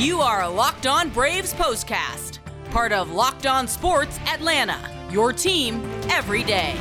You are a Locked On Braves postcast, part of Locked On Sports Atlanta, your team every day.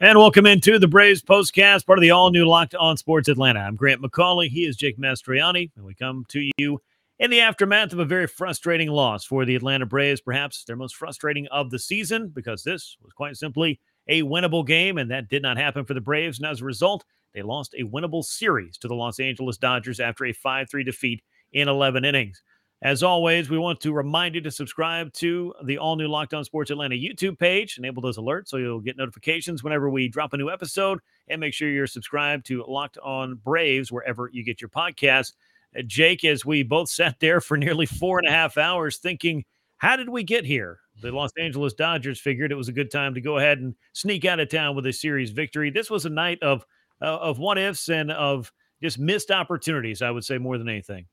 And welcome into the Braves postcast, part of the all new Locked On Sports Atlanta. I'm Grant McCauley. He is Jake Mastriani, and we come to you in the aftermath of a very frustrating loss for the Atlanta Braves, perhaps their most frustrating of the season, because this was quite simply a winnable game, and that did not happen for the Braves. And as a result, they lost a winnable series to the Los Angeles Dodgers after a 5 3 defeat in 11 innings. As always, we want to remind you to subscribe to the all new Locked On Sports Atlanta YouTube page. Enable those alerts so you'll get notifications whenever we drop a new episode. And make sure you're subscribed to Locked On Braves wherever you get your podcasts. Jake, as we both sat there for nearly four and a half hours thinking, how did we get here? The Los Angeles Dodgers figured it was a good time to go ahead and sneak out of town with a series victory. This was a night of uh, of what ifs and of just missed opportunities, I would say, more than anything.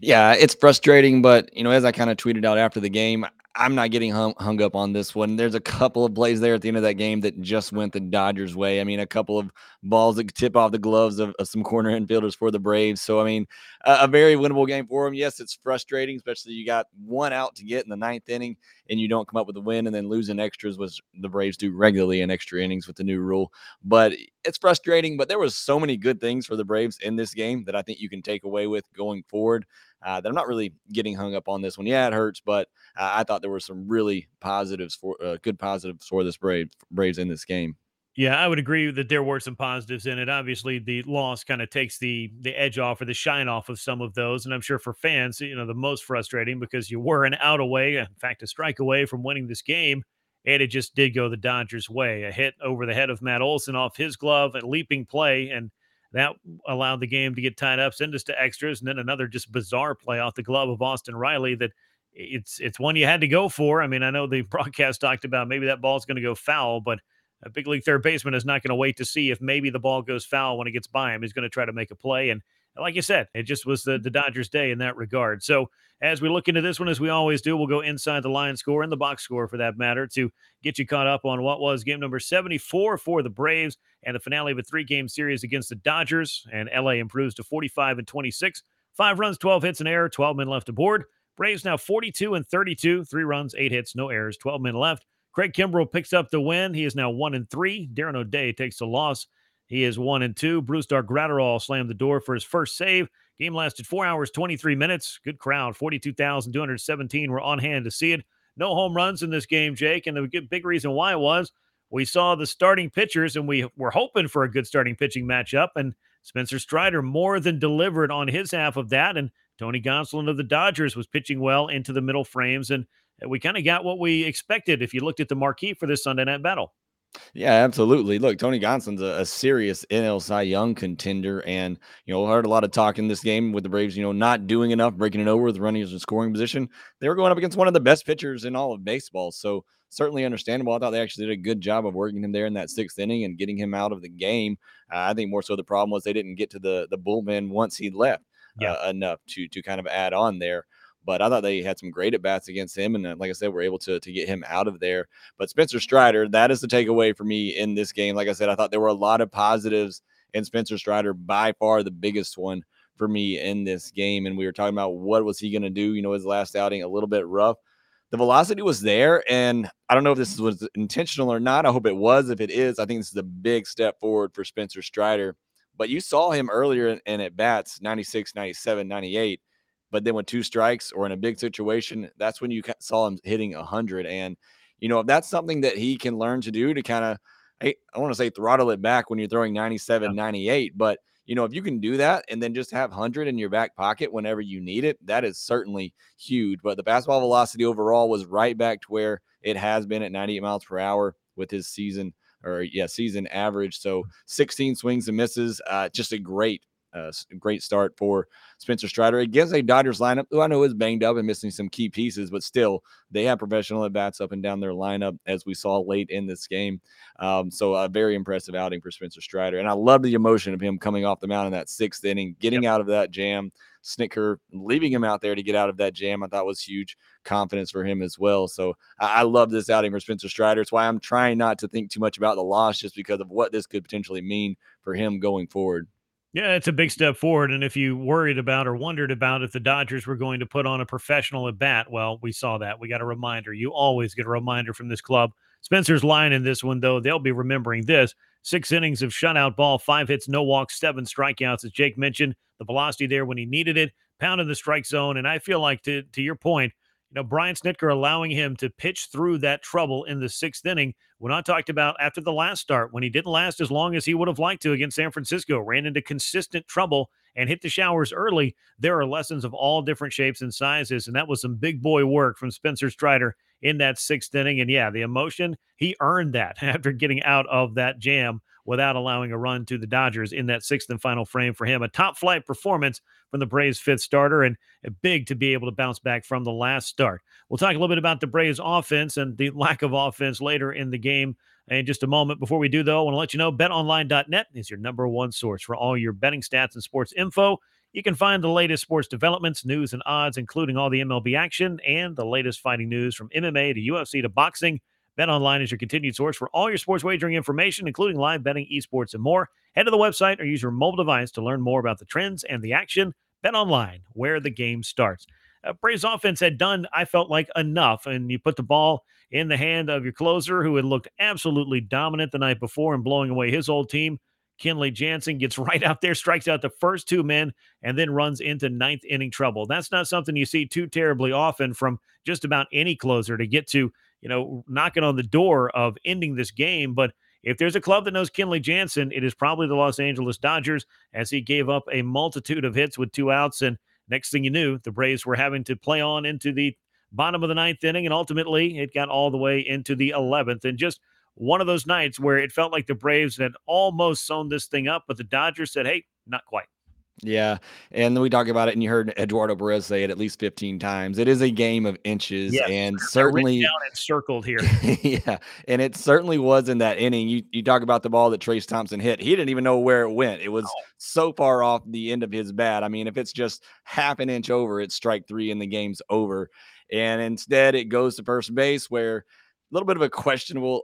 Yeah, it's frustrating, but you know, as I kind of tweeted out after the game, I'm not getting hung, hung up on this one. There's a couple of plays there at the end of that game that just went the Dodgers' way. I mean, a couple of balls that tip off the gloves of, of some corner infielders for the Braves. So, I mean, a, a, very winnable game for them. Yes, it's frustrating, especially you got one out to get in the ninth inning and you don't come up with a win and then losing extras, was the Braves do regularly in extra innings with the new rule. But it's frustrating. But there was so many good things for the Braves in this game that I think you can take away with going forward uh, that I'm not really getting hung up on this one. Yeah, it hurts, but uh, I thought there were some really positives for uh, good positives for this Brave, Braves in this game. Yeah, I would agree that there were some positives in it. Obviously, the loss kind of takes the the edge off or the shine off of some of those, and I'm sure for fans, you know, the most frustrating because you were an out away, in fact, a strike away from winning this game, and it just did go the Dodgers' way. A hit over the head of Matt Olson off his glove, a leaping play, and that allowed the game to get tied up, send us to extras, and then another just bizarre play off the glove of Austin Riley that it's it's one you had to go for. I mean, I know the broadcast talked about maybe that ball's going to go foul, but a big league third baseman is not going to wait to see if maybe the ball goes foul when it gets by him. He's going to try to make a play. And like you said, it just was the, mm. the Dodgers' day in that regard. So as we look into this one, as we always do, we'll go inside the line score and the box score for that matter to get you caught up on what was game number 74 for the Braves and the finale of a three game series against the Dodgers. And LA improves to 45 and 26. Five runs, 12 hits, and error, 12 men left aboard. Braves now 42 and 32, three runs, eight hits, no errors, 12 men left. Craig Kimbrel picks up the win. He is now one and three. Darren O'Day takes the loss. He is one and two. Brusdar Graterol slammed the door for his first save. Game lasted four hours, 23 minutes. Good crowd. 42,217 were on hand to see it. No home runs in this game, Jake. And the big reason why was we saw the starting pitchers and we were hoping for a good starting pitching matchup. And Spencer Strider more than delivered on his half of that. And Tony Gonsolin of the Dodgers was pitching well into the middle frames. And uh, we kind of got what we expected if you looked at the marquee for this Sunday night battle. Yeah, absolutely. Look, Tony Gonsolin's a, a serious NL Cy Young contender, and you know, heard a lot of talk in this game with the Braves. You know, not doing enough, breaking it over with runners in scoring position. They were going up against one of the best pitchers in all of baseball, so certainly understandable. I thought they actually did a good job of working him there in that sixth inning and getting him out of the game. Uh, I think more so the problem was they didn't get to the the bullpen once he left yeah. uh, enough to to kind of add on there. But I thought they had some great at bats against him, and like I said, we're able to to get him out of there. But Spencer Strider, that is the takeaway for me in this game. Like I said, I thought there were a lot of positives, and Spencer Strider by far the biggest one for me in this game. And we were talking about what was he going to do? You know, his last outing a little bit rough. The velocity was there, and I don't know if this was intentional or not. I hope it was. If it is, I think this is a big step forward for Spencer Strider. But you saw him earlier in, in at bats 96, 97, 98 but then with two strikes or in a big situation, that's when you saw him hitting 100. And, you know, if that's something that he can learn to do to kind of, I, I want to say throttle it back when you're throwing 97, yeah. 98, but, you know, if you can do that and then just have 100 in your back pocket whenever you need it, that is certainly huge. But the fastball velocity overall was right back to where it has been at 98 miles per hour with his season or, yeah, season average. So 16 swings and misses, uh, just a great a great start for Spencer Strider against a Dodgers lineup who I know is banged up and missing some key pieces, but still they have professional at bats up and down their lineup as we saw late in this game. Um, so a very impressive outing for Spencer Strider, and I love the emotion of him coming off the mound in that sixth inning, getting yep. out of that jam. Snitker leaving him out there to get out of that jam, I thought was huge confidence for him as well. So I, I love this outing for Spencer Strider. It's why I'm trying not to think too much about the loss just because of what this could potentially mean for him going forward. Yeah, it's a big step forward. And if you worried about or wondered about if the Dodgers were going to put on a professional at bat, well, we saw that. We got a reminder. You always get a reminder from this club. Spencer's line in this one, though, they'll be remembering this. Six innings of shutout ball, five hits, no walks, seven strikeouts, as Jake mentioned. The velocity there when he needed it, pounded the strike zone. And I feel like, to, to your point, you know, Brian Snitker allowing him to pitch through that trouble in the sixth inning. When I talked about after the last start, when he didn't last as long as he would have liked to against San Francisco, ran into consistent trouble and hit the showers early. There are lessons of all different shapes and sizes, and that was some big boy work from Spencer Strider in that sixth inning. And yeah, the emotion, he earned that after getting out of that jam without allowing a run to the Dodgers in that sixth and final frame for him. A top flight performance from the Braves' fifth starter and big to be able to bounce back from the last start. We'll talk a little bit about the Braves' offense and the lack of offense later in the game in just a moment. Before we do, though, I want to let you know betonline.net is your number one source for all your betting stats and sports info. You can find the latest sports developments, news, and odds, including all the MLB action and the latest fighting news from MMA to UFC to boxing. BetOnline is your continued source for all your sports wagering information, including live betting, esports, and more. Head to the website or use your mobile device to learn more about the trends and the action. BetOnline, where the game starts. Uh, Braves offense had done, I felt like, enough, and you put the ball in the hand of your closer, who had looked absolutely dominant the night before and blowing away his old team. Kenley Jansen gets right out there, strikes out the first two men, and then runs into ninth inning trouble. That's not something you see too terribly often from just about any closer to get to you know, knocking on the door of ending this game. But if there's a club that knows Kenley Jansen, it is probably the Los Angeles Dodgers, as he gave up a multitude of hits with two outs. And next thing you knew, the Braves were having to play on into the bottom of the ninth inning. And ultimately, it got all the way into the 11th. And just one of those nights where it felt like the Braves had almost sewn this thing up, but the Dodgers said, hey, not quite. Yeah. And then we talk about it, and you heard Eduardo Perez say it at least 15 times. It is a game of inches, yes. and certainly down and circled here. yeah. And it certainly was in that inning. You you talk about the ball that Trayce Thompson hit. He didn't even know where it went. It was oh. so far off the end of his bat. I mean, if it's just half an inch over, it's strike three and the game's over. And instead, it goes to first base where little bit of a questionable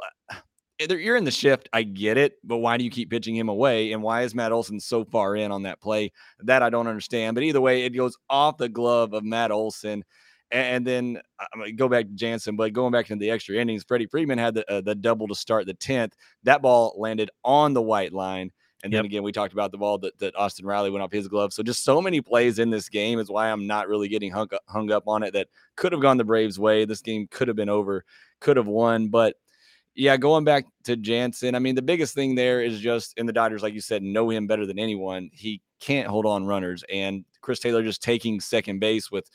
you're in the shift. I get it, but why do you keep pitching him away? And why is Matt Olson so far in on that play? That I don't understand. But either way, it goes off the glove of Matt Olson. And then I'm going to go back to Jansen, but going back into the extra innings, Freddie Freeman had the, uh, the double to start the 10th. That ball landed on the white line. And then yep. again, we talked about the ball that, that Austin Riley went off his glove. So just so many plays in this game is why I'm not really getting hung up, hung up on it. That could have gone the Braves' way. This game could have been over, could have won. But yeah, going back to Jansen, I mean, the biggest thing there is just in the Dodgers, like you said, know him better than anyone. He can't hold on runners. And Chris Taylor just taking second base with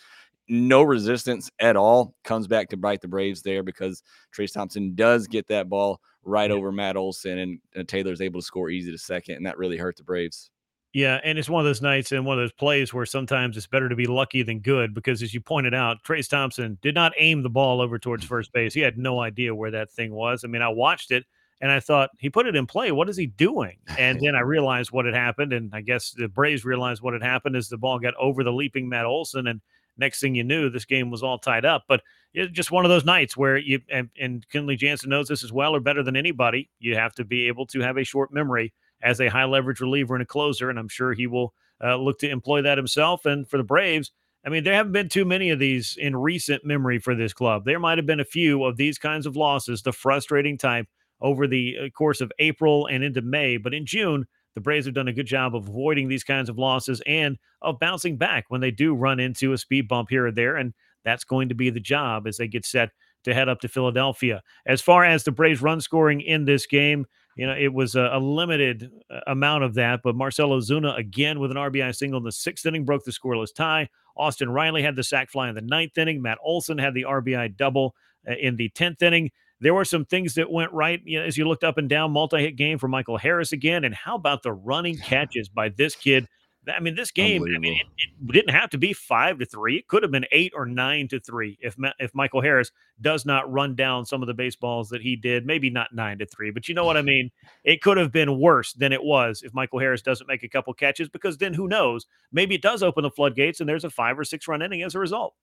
no resistance at all comes back to bite the Braves there because Trayce Thompson does get that ball right yeah. over Matt Olson and, and Taylor's able to score easy to second. And that really hurt the Braves. Yeah, and it's one of those nights and one of those plays where sometimes it's better to be lucky than good because, as you pointed out, Trayce Thompson did not aim the ball over towards mm. first base. He had no idea where that thing was. I mean, I watched it and I thought he put it in play. What is he doing? And then I realized what had happened, and I guess the Braves realized what had happened as the ball got over the leaping Matt Olson, and next thing you knew, this game was all tied up. But it's just one of those nights where you and, and Kenley Jansen knows this as well or better than anybody. You have to be able to have a short memory as a high leverage reliever and a closer, and I'm sure he will uh, look to employ that himself. And for the Braves, I mean, there haven't been too many of these in recent memory for this club. There might have been a few of these kinds of losses, the frustrating type, over the uh, course of April and into May. But in June, the Braves have done a good job of avoiding these kinds of losses and of bouncing back when they do run into a speed bump here or there. And that's going to be the job as they get set to head up to Philadelphia. As far as the Braves run scoring in this game, you know, it was a, a, limited uh, amount of that, but Marcell Ozuna again with an RBI single in the sixth inning broke the scoreless tie. Austin Riley had the sac fly in the ninth inning. Matt Olson had the RBI double uh, in the tenth inning. There were some things that went right you know, as you looked up and down. Multi hit game for Michael Harris again. And how about the running catches by this kid? I mean, this game, I mean, it, it, didn't have to be five to three. It could have been eight or nine to three if if Michael Harris does not run down some of the baseballs that he did. Maybe not nine to three, but you know what I mean. It could have been worse than it was if Michael Harris doesn't make a couple catches, because then who knows? Maybe it does open the floodgates, and there's a five or six run inning as a result.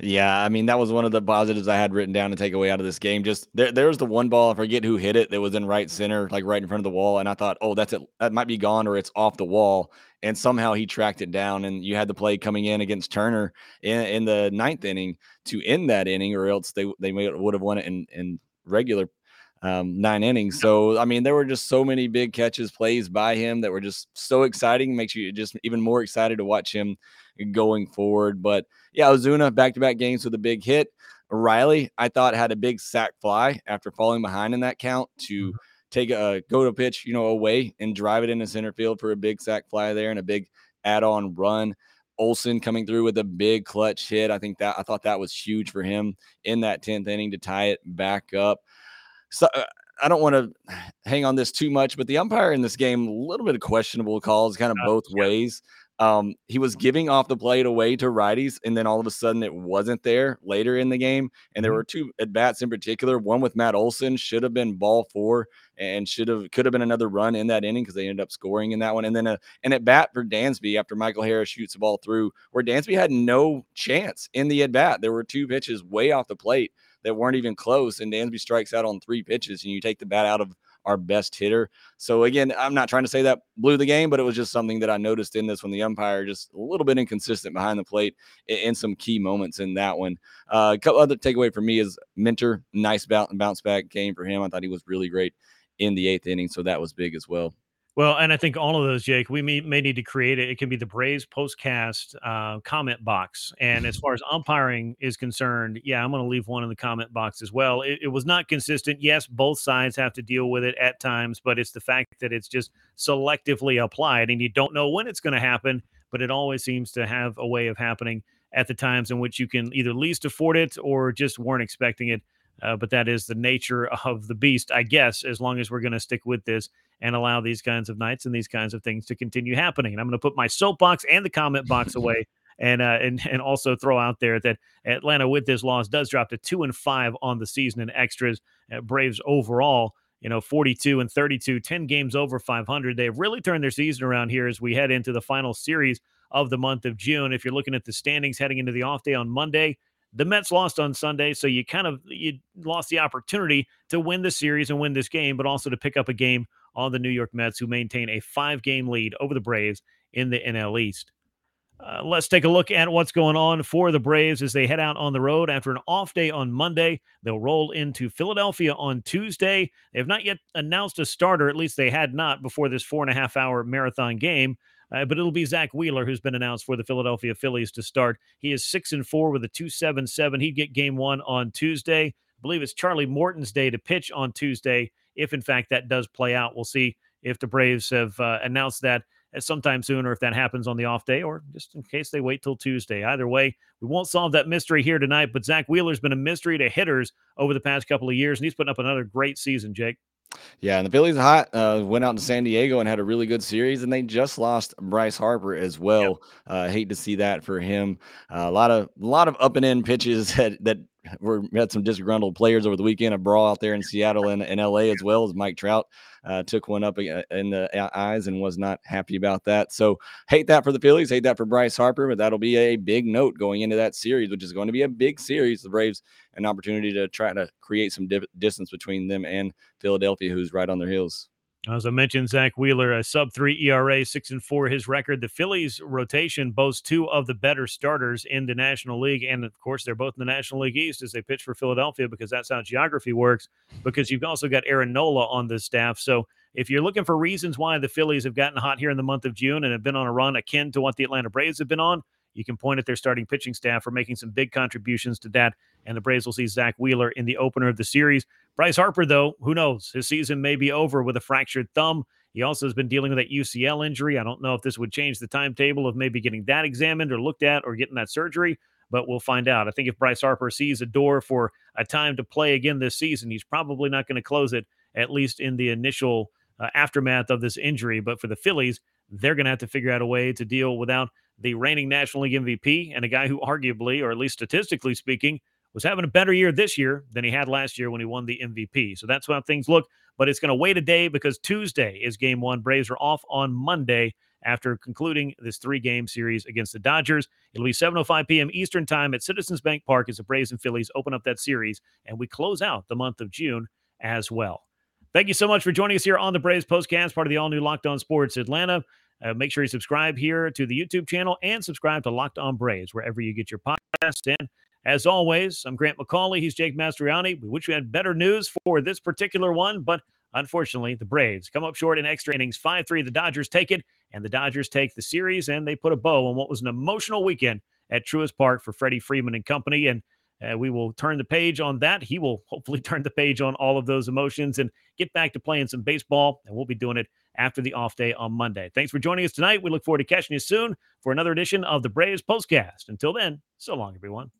Yeah, I mean that was one of the positives I had written down to take away out of this game. Just there, there was the one ball I forget who hit it that was in right center, like right in front of the wall, and I thought, oh, that's it, that might be gone or it's off the wall, and somehow he tracked it down, and you had the play coming in against Turner in, in the ninth inning to end that inning, or else they they would have won it in in regular um, nine innings. So I mean, there were just so many big catches, plays by him that were just so exciting. Makes you just even more excited to watch him going forward. But yeah, Ozuna back to back games with a big hit. Riley, I thought had a big sac fly after falling behind in that count to mm-hmm. take a go to pitch, you know, away and drive it into center field for a big sac fly there and a big add on run. Olson coming through with a big clutch hit. I think that I thought that was huge for him in that 10th inning to tie it back up. So uh, I don't want to hang on this too much, but the umpire in this game, a little bit of questionable calls, kind of uh, both yeah. ways. Um, he was giving off the plate away to righties, and then all of a sudden it wasn't there later in the game. And there mm-hmm. were two at bats in particular. One with Matt Olson should have been ball four and should have could have been another run in that inning because they ended up scoring in that one. And then a, an at bat for Dansby after Michael Harris shoots the ball through, where Dansby had no chance in the at bat. There were two pitches way off the plate that weren't even close, and Dansby strikes out on three pitches, and you take the bat out of our best hitter. So again, I'm not trying to say that blew the game, but it was just something that I noticed in this when the umpire just a little bit inconsistent behind the plate in, some key moments in that one. Uh, a couple other takeaway for me is Minter, nice bounce back game for him. I thought he was really great in the eighth inning, so that was big as well. Well, and I think all of those, Jake, we may, may need to create it. It can be the Braves postcast uh, comment box. And as far as umpiring is concerned, yeah, I'm going to leave one in the comment box as well. It, it, was not consistent. Yes, both sides have to deal with it at times, but it's the fact that it's just selectively applied and you don't know when it's going to happen, but it always seems to have a way of happening at the times in which you can either least afford it or just weren't expecting it. Uh, but that is the nature of the beast, I guess, as long as we're going to stick with this and allow these kinds of nights and these kinds of things to continue happening. And I'm going to put my soapbox and the comment box away. And, uh, and and also throw out there that Atlanta with this loss does drop to two and five on the season in extras. Uh, Braves overall, you know, 42 and 32, 10 games over 500. They've really turned their season around here as we head into the final series of the month of June. If you're looking at the standings heading into the off day on Monday, the Mets lost on Sunday, so you kind of you lost the opportunity to win the series and win this game, but also to pick up a game on the New York Mets, who maintain a five game lead over the Braves in the NL East. Uh, let's take a look at what's going on for the Braves as they head out on the road after an off day on Monday. They'll roll into Philadelphia on Tuesday. They have not yet announced a starter, at least they had not before this four and a half hour marathon game. Uh, but it'll be Zack Wheeler who's been announced for the Philadelphia Phillies to start. He is six and four with a two seven seven. He'd get game one on Tuesday. I believe it's Charlie Morton's day to pitch on Tuesday if in fact that does play out. We'll see if the Braves have uh, announced that sometime soon or if that happens on the off day or just in case they wait till Tuesday. Either way, we won't solve that mystery here tonight, but Zack Wheeler's been a mystery to hitters over the past couple of years, and he's putting up another great season, Jake. Yeah, and the Phillies hot uh, went out to San Diego and had a really good series, and they just lost Bryce Harper as well. Yep. Uh, hate to see that for him. Uh, a lot of a lot of up and in pitches that that were had some disgruntled players over the weekend. A brawl out there in Seattle and in LA as well as Mike Trout uh, took one up uh, in the eyes and was not happy about that. So hate that for the Phillies, hate that for Bryce Harper, but that'll be a big note going into that series, which is going to be a big series. The Braves an opportunity to try to create some distance between them and Philadelphia, who's right on their heels. As I mentioned, Zack Wheeler, a sub three ERA, six and four, his record. The Phillies rotation boasts two of the better starters in the National League. And of course, they're both in the National League East as they pitch for Philadelphia because that's how geography works. Because you've also got Aaron Nola on the staff. So if you're looking for reasons why the Phillies have gotten hot here in the month of June and have been on a run akin to what the Atlanta Braves have been on, you can point at their starting pitching staff for making some big contributions to that. And the Braves will see Zack Wheeler in the opener of the series. Bryce Harper, though, who knows? His season may be over with a fractured thumb. He also has been dealing with that UCL injury. I don't know if this would change the timetable of maybe getting that examined or looked at or getting that surgery, but we'll find out. I think if Bryce Harper sees a door for a time to play again this season, he's probably not going to close it, at least in the initial uh, aftermath of this injury. But for the Phillies, they're going to have to figure out a way to deal without the reigning National League MVP and a guy who arguably, or at least statistically speaking, was having a better year this year than he had last year when he won the MVP. So that's how things look. But it's going to wait a day because Tuesday is game one. Braves are off on Monday after concluding this three game series against the Dodgers. It'll be 7.05 p.m. Eastern Time at Citizens Bank Park as the Braves and Phillies open up that series. And we close out the month of June as well. Thank you so much for joining us here on the Braves Postcast, part of the all new Locked On Sports Atlanta. Uh, make sure you subscribe here to the YouTube channel and subscribe to Locked On Braves wherever you get your podcast. And as always, I'm Grant McCauley. He's Jake Mastriani. We wish we had better news for this particular one, but unfortunately, the Braves come up short in extra innings. 5 3. The Dodgers take it, and the Dodgers take the series, and they put a bow on what was an emotional weekend at Truist Park for Freddie Freeman and company. And uh, we will turn the page on that. He will hopefully turn the page on all of those emotions and get back to playing some baseball. And we'll be doing it after the off day on Monday. Thanks for joining us tonight. We look forward to catching you soon for another edition of the Braves Postcast. Until then, so long, everyone.